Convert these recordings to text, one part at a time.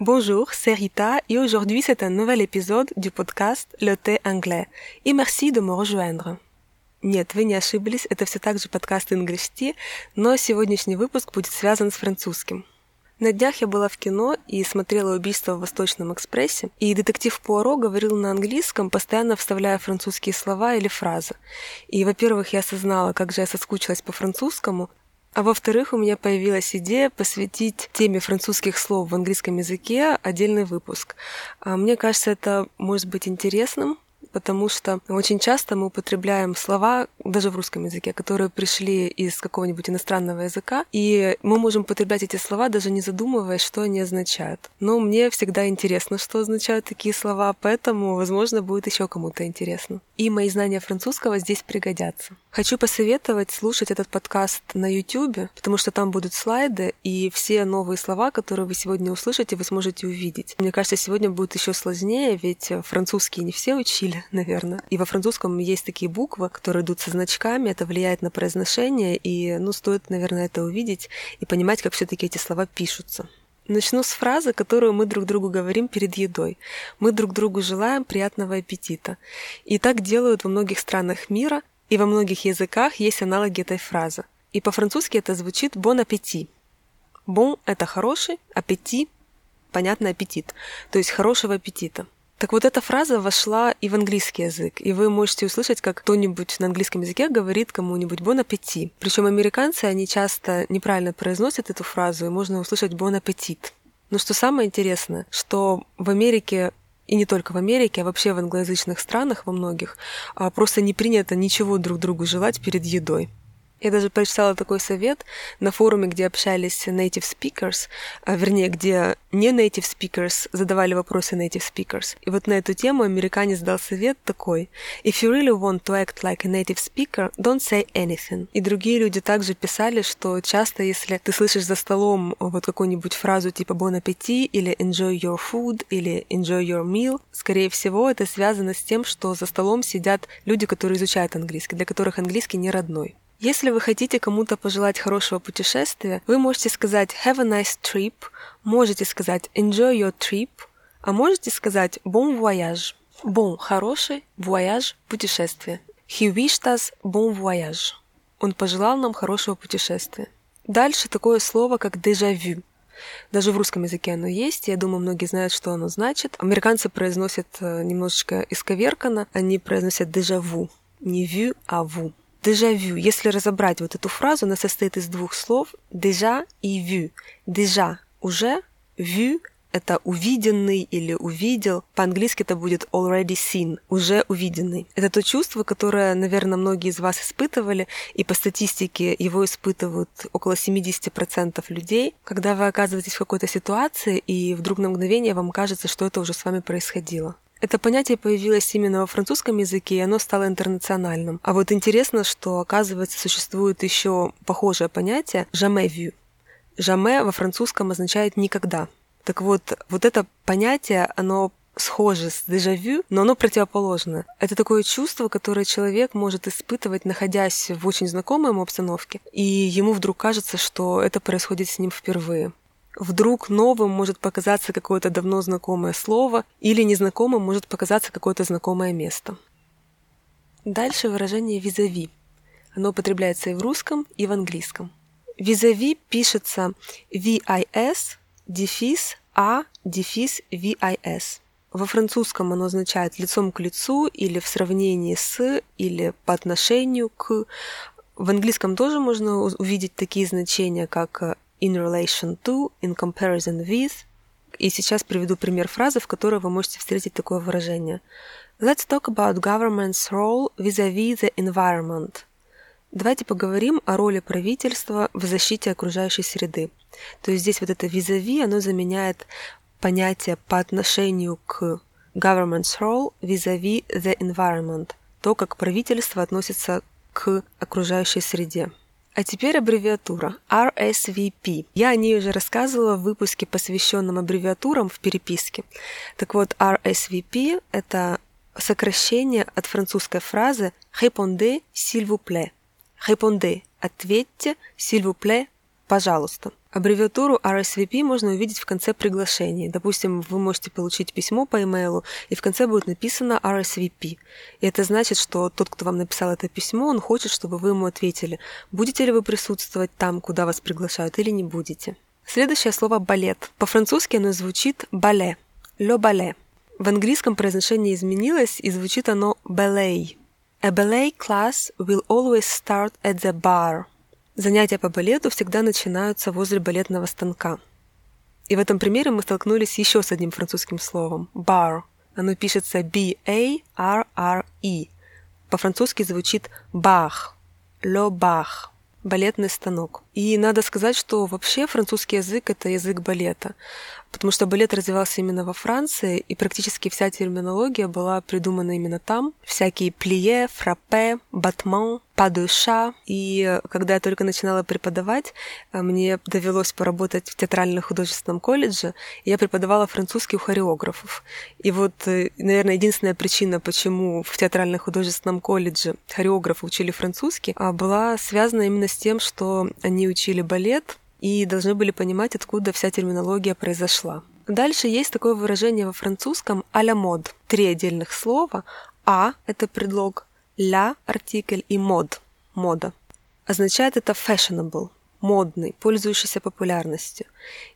Bonjour, c'est Rita et aujourd'hui c'est un nouvel épisode du podcast Le thé anglais. Et merci de me rejoindre. Нет, вы не ошиблись, это все так же подкаст English Tea, но сегодняшний выпуск будет связан с французским. На днях я была в кино и смотрела «Убийство в Восточном экспрессе», и детектив Пуаро говорил на английском, постоянно вставляя французские слова или фразы. И, во-первых, я осознала, как же я соскучилась по французскому, а во-вторых, у меня появилась идея посвятить теме французских слов в английском языке отдельный выпуск. А мне кажется, это может быть интересным, потому что очень часто мы употребляем слова, даже в русском языке, которые пришли из какого-нибудь иностранного языка, и мы можем употреблять эти слова, даже не задумываясь, что они означают. Но мне всегда интересно, что означают такие слова, поэтому, возможно, будет еще кому-то интересно. И мои знания французского здесь пригодятся. Хочу посоветовать слушать этот подкаст на YouTube, потому что там будут слайды, и все новые слова, которые вы сегодня услышите, вы сможете увидеть. Мне кажется, сегодня будет еще сложнее, ведь французский не все учили, наверное. И во французском есть такие буквы, которые идут со значками, это влияет на произношение, и, ну, стоит, наверное, это увидеть и понимать, как все-таки эти слова пишутся. Начну с фразы, которую мы друг другу говорим перед едой. Мы друг другу желаем приятного аппетита. И так делают во многих странах мира, и во многих языках есть аналоги этой фразы. И по-французски это звучит «bon appétit». «Bon» — это хороший, «аппетит» — понятный аппетит, то есть хорошего аппетита. Так вот эта фраза вошла и в английский язык, и вы можете услышать, как кто-нибудь на английском языке говорит кому-нибудь «bon appétit». Причем американцы, они часто неправильно произносят эту фразу, и можно услышать «bon appetit». Но что самое интересное, что в Америке и не только в Америке, а вообще в англоязычных странах во многих, а, просто не принято ничего друг другу желать перед едой. Я даже прочитала такой совет на форуме, где общались native speakers, а, вернее, где не native speakers задавали вопросы native speakers. И вот на эту тему американец дал совет такой. If you really want to act like a native speaker, don't say anything. И другие люди также писали, что часто, если ты слышишь за столом вот какую-нибудь фразу типа bon appetit или enjoy your food или enjoy your meal, скорее всего, это связано с тем, что за столом сидят люди, которые изучают английский, для которых английский не родной. Если вы хотите кому-то пожелать хорошего путешествия, вы можете сказать «have a nice trip», можете сказать «enjoy your trip», а можете сказать «bon voyage». Bon – хороший, voyage – путешествие. He wished us bon voyage. Он пожелал нам хорошего путешествия. Дальше такое слово, как déjà-vu. Даже в русском языке оно есть, я думаю, многие знают, что оно значит. Американцы произносят э, немножечко исковерканно, они произносят déjà-vu. Не vu, а vu дежавю. Если разобрать вот эту фразу, она состоит из двух слов déjà и vu. Déjà – уже, vu – это увиденный или увидел. По-английски это будет already seen, уже увиденный. Это то чувство, которое, наверное, многие из вас испытывали, и по статистике его испытывают около 70% людей, когда вы оказываетесь в какой-то ситуации, и вдруг на мгновение вам кажется, что это уже с вами происходило. Это понятие появилось именно во французском языке, и оно стало интернациональным. А вот интересно, что, оказывается, существует еще похожее понятие «jamais vu». «Jamais» во французском означает «никогда». Так вот, вот это понятие, оно схоже с дежавю, но оно противоположно. Это такое чувство, которое человек может испытывать, находясь в очень знакомой ему обстановке, и ему вдруг кажется, что это происходит с ним впервые вдруг новым может показаться какое-то давно знакомое слово или незнакомым может показаться какое-то знакомое место. Дальше выражение «визави». Оно употребляется и в русском, и в английском. «Визави» пишется V-I-S, дефис А, дефис V-I-S. Во французском оно означает лицом к лицу или в сравнении с или по отношению к. В английском тоже можно увидеть такие значения, как in relation to, in comparison with. И сейчас приведу пример фразы, в которой вы можете встретить такое выражение. Let's talk about government's role vis-à-vis the environment. Давайте поговорим о роли правительства в защите окружающей среды. То есть здесь вот это vis-à-vis, оно заменяет понятие по отношению к government's role vis-à-vis the environment, то, как правительство относится к окружающей среде. А теперь аббревиатура RSVP. Я о ней уже рассказывала в выпуске, посвященном аббревиатурам в переписке. Так вот, RSVP — это сокращение от французской фразы «répondez, s'il vous plaît». «Répondez» — «ответьте», «s'il vous plaît» — «пожалуйста». Аббревиатуру RSVP можно увидеть в конце приглашения. Допустим, вы можете получить письмо по имейлу, и в конце будет написано RSVP. И это значит, что тот, кто вам написал это письмо, он хочет, чтобы вы ему ответили, будете ли вы присутствовать там, куда вас приглашают, или не будете. Следующее слово «балет». По-французски оно звучит «бале», «le ballet». В английском произношение изменилось, и звучит оно «ballet». A ballet class will always start at the bar – Занятия по балету всегда начинаются возле балетного станка. И в этом примере мы столкнулись еще с одним французским словом – bar. Оно пишется B-A-R-R-E. По-французски звучит бах, le бах, балетный станок. И надо сказать, что вообще французский язык – это язык балета потому что балет развивался именно во Франции, и практически вся терминология была придумана именно там. Всякие плие, фраппе, батман, падуша. И когда я только начинала преподавать, э, мне довелось поработать в театрально-художественном колледже, и я преподавала французский у хореографов. И вот, э, наверное, единственная причина, почему в театрально-художественном колледже хореографы учили французский, а, была связана именно с тем, что они учили балет, и должны были понимать, откуда вся терминология произошла. Дальше есть такое выражение во французском «а-ля мод». Три отдельных слова. «А» — это предлог, «ля» — артикль и «мод» — мода. Означает это fashionable, модный, пользующийся популярностью.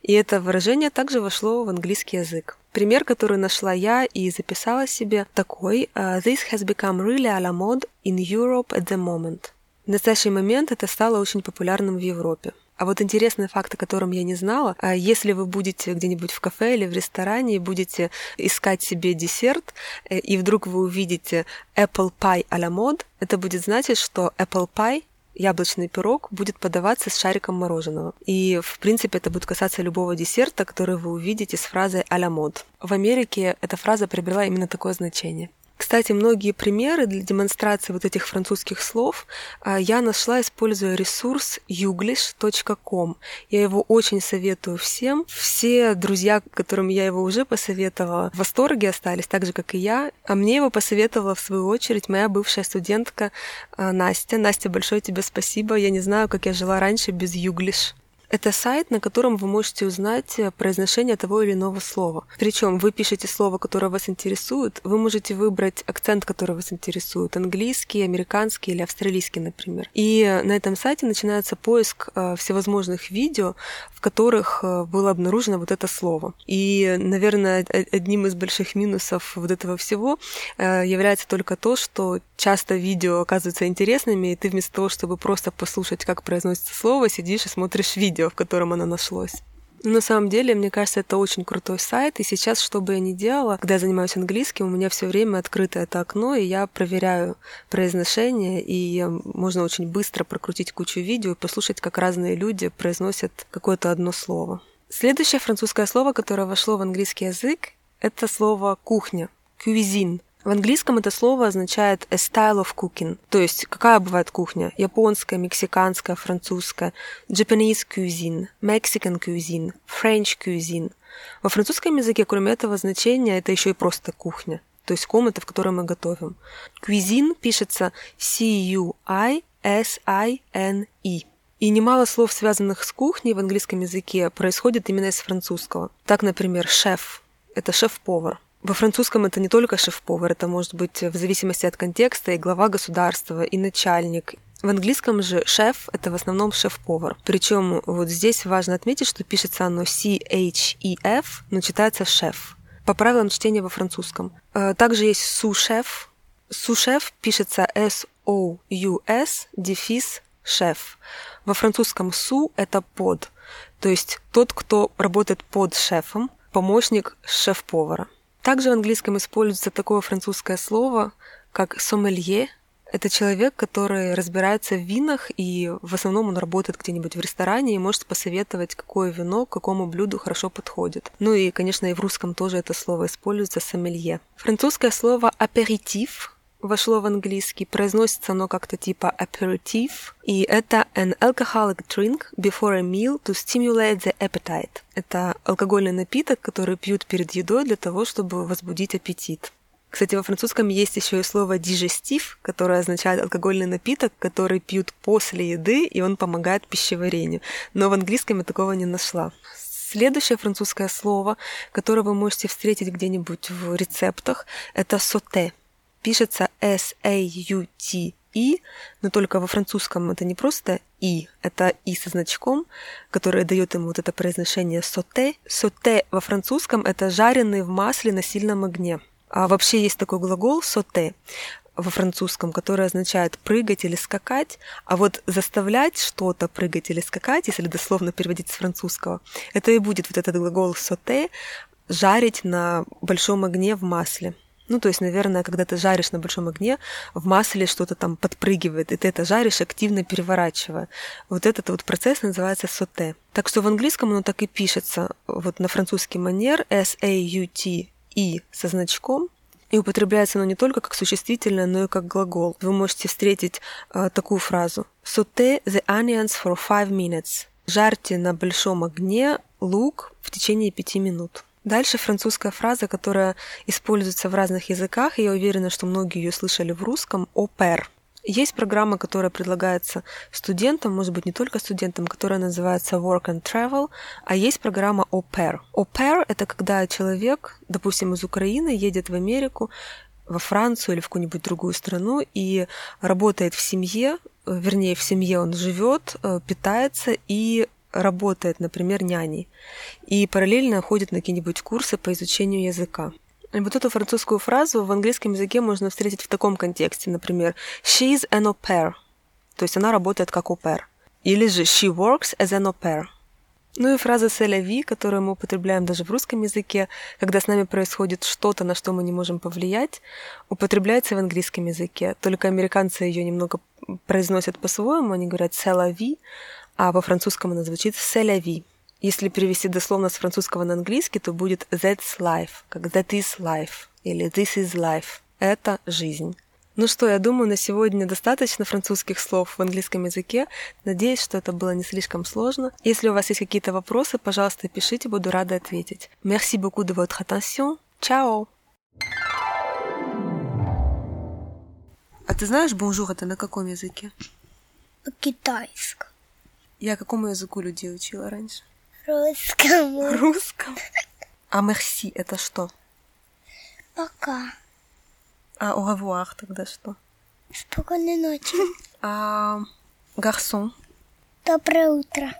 И это выражение также вошло в английский язык. Пример, который нашла я и записала себе, такой uh, «This has become really a la mode in Europe at the moment». В настоящий момент это стало очень популярным в Европе. А вот интересный факт, о котором я не знала, а если вы будете где-нибудь в кафе или в ресторане и будете искать себе десерт, э, и вдруг вы увидите apple pie а la mode, это будет значить, что apple pie яблочный пирог будет подаваться с шариком мороженого. И, в принципе, это будет касаться любого десерта, который вы увидите с фразой «а la mode». В Америке эта фраза приобрела именно такое значение. Кстати, многие примеры для демонстрации вот этих французских слов а, я нашла, используя ресурс youglish.com. Я его очень советую всем. Все друзья, которым я его уже посоветовала, в восторге остались, так же, как и я. А мне его посоветовала, в свою очередь, моя бывшая студентка а, Настя. Настя, большое тебе спасибо. Я не знаю, как я жила раньше без Юглиш. Это сайт, на котором вы можете узнать э, произношение того или иного слова. Причем вы пишете слово, которое вас интересует, вы можете выбрать акцент, который вас интересует, английский, американский или австралийский, например. И на этом сайте начинается поиск э, всевозможных видео, в которых э, было обнаружено вот это слово. И, наверное, одним из больших минусов вот этого всего является только то, что часто видео оказываются интересными, и ты вместо того, чтобы просто послушать, как произносится слово, сидишь и смотришь видео видео, в котором оно нашлось. на самом деле, мне кажется, это очень крутой сайт, и сейчас, что бы я ни делала, когда я занимаюсь английским, у меня все время открыто это окно, и я проверяю произношение, и можно очень быстро прокрутить кучу видео и послушать, как разные люди произносят какое-то одно слово. Следующее французское слово, которое вошло в английский язык, это слово «кухня», «cuisine». В английском это слово означает a style of cooking, то есть какая бывает кухня? Японская, мексиканская, французская, Japanese cuisine, Mexican cuisine, French cuisine. Во французском языке, кроме этого значения, это еще и просто кухня, то есть комната, в которой мы готовим. Cuisine пишется C-U-I-S-I-N-E. И немало слов, связанных с кухней в английском языке, происходит именно из французского. Так, например, шеф – это шеф-повар – во французском это не только шеф-повар, это может быть в зависимости от контекста и глава государства, и начальник. В английском же шеф — это в основном шеф-повар. Причем вот здесь важно отметить, что пишется оно C-H-E-F, но читается шеф. По правилам чтения во французском. Э, также есть су-шеф. Су-шеф пишется S-O-U-S, дефис шеф. Во французском су — это под, то есть тот, кто работает под шефом, помощник шеф-повара. Также в английском используется такое французское слово, как «сомелье». Это человек, который разбирается в винах, и в основном он работает где-нибудь в ресторане и может посоветовать, какое вино к какому блюду хорошо подходит. Ну и, конечно, и в русском тоже это слово используется «сомелье». Французское слово «аперитив» вошло в английский. Произносится оно как-то типа aperitif. И это an alcoholic drink before a meal to stimulate the appetite. Это алкогольный напиток, который пьют перед едой для того, чтобы возбудить аппетит. Кстати, во французском есть еще и слово digestif, которое означает алкогольный напиток, который пьют после еды, и он помогает пищеварению. Но в английском я такого не нашла. Следующее французское слово, которое вы можете встретить где-нибудь в рецептах, это соте. Пишется S-A-U-T и, но только во французском это не просто и, это и со значком, который дает ему вот это произношение соте. Соте во французском это жареный в масле на сильном огне. А вообще есть такой глагол соте во французском, который означает прыгать или скакать, а вот заставлять что-то прыгать или скакать, если дословно переводить с французского, это и будет вот этот глагол соте, жарить на большом огне в масле. Ну, то есть, наверное, когда ты жаришь на большом огне, в масле что-то там подпрыгивает, и ты это жаришь, активно переворачивая. Вот этот вот процесс называется соте. Так что в английском оно так и пишется, вот на французский манер S-A-U-T и со значком, и употребляется оно не только как существительное, но и как глагол. Вы можете встретить э, такую фразу «Saute the onions for five minutes». Жарьте на большом огне лук в течение пяти минут. Дальше французская фраза, которая используется в разных языках, и я уверена, что многие ее слышали в русском, «опер». Есть программа, которая предлагается студентам, может быть, не только студентам, которая называется Work and Travel, а есть программа Au Pair. Au Pair — это когда человек, допустим, из Украины едет в Америку, во Францию или в какую-нибудь другую страну и работает в семье, вернее, в семье он живет, э, питается и работает, например, няней. И параллельно ходит на какие-нибудь курсы по изучению языка. Вот эту французскую фразу в английском языке можно встретить в таком контексте, например, she's an au pair, то есть она работает как au pair, или же she works as an au pair. Ну и фраза «c'est la vie», которую мы употребляем даже в русском языке, когда с нами происходит что-то, на что мы не можем повлиять, употребляется в английском языке. Только американцы ее немного произносят по-своему, они говорят «c'est la vie», а во французском она звучит «c'est la vie». Если перевести дословно с французского на английский, то будет that's life, как that is life или this is life. Это жизнь. Ну что, я думаю, на сегодня достаточно французских слов в английском языке. Надеюсь, что это было не слишком сложно. Если у вас есть какие-то вопросы, пожалуйста, пишите, буду рада ответить. Merci beaucoup de votre attention. Ciao! А ты знаешь bonjour это на каком языке? Китайском. Я какому языку людей учила раньше? Русскому. Русском. А merci это что? Пока. А au revoir тогда что? Спокойной ночи. А гарсон? Доброе утро.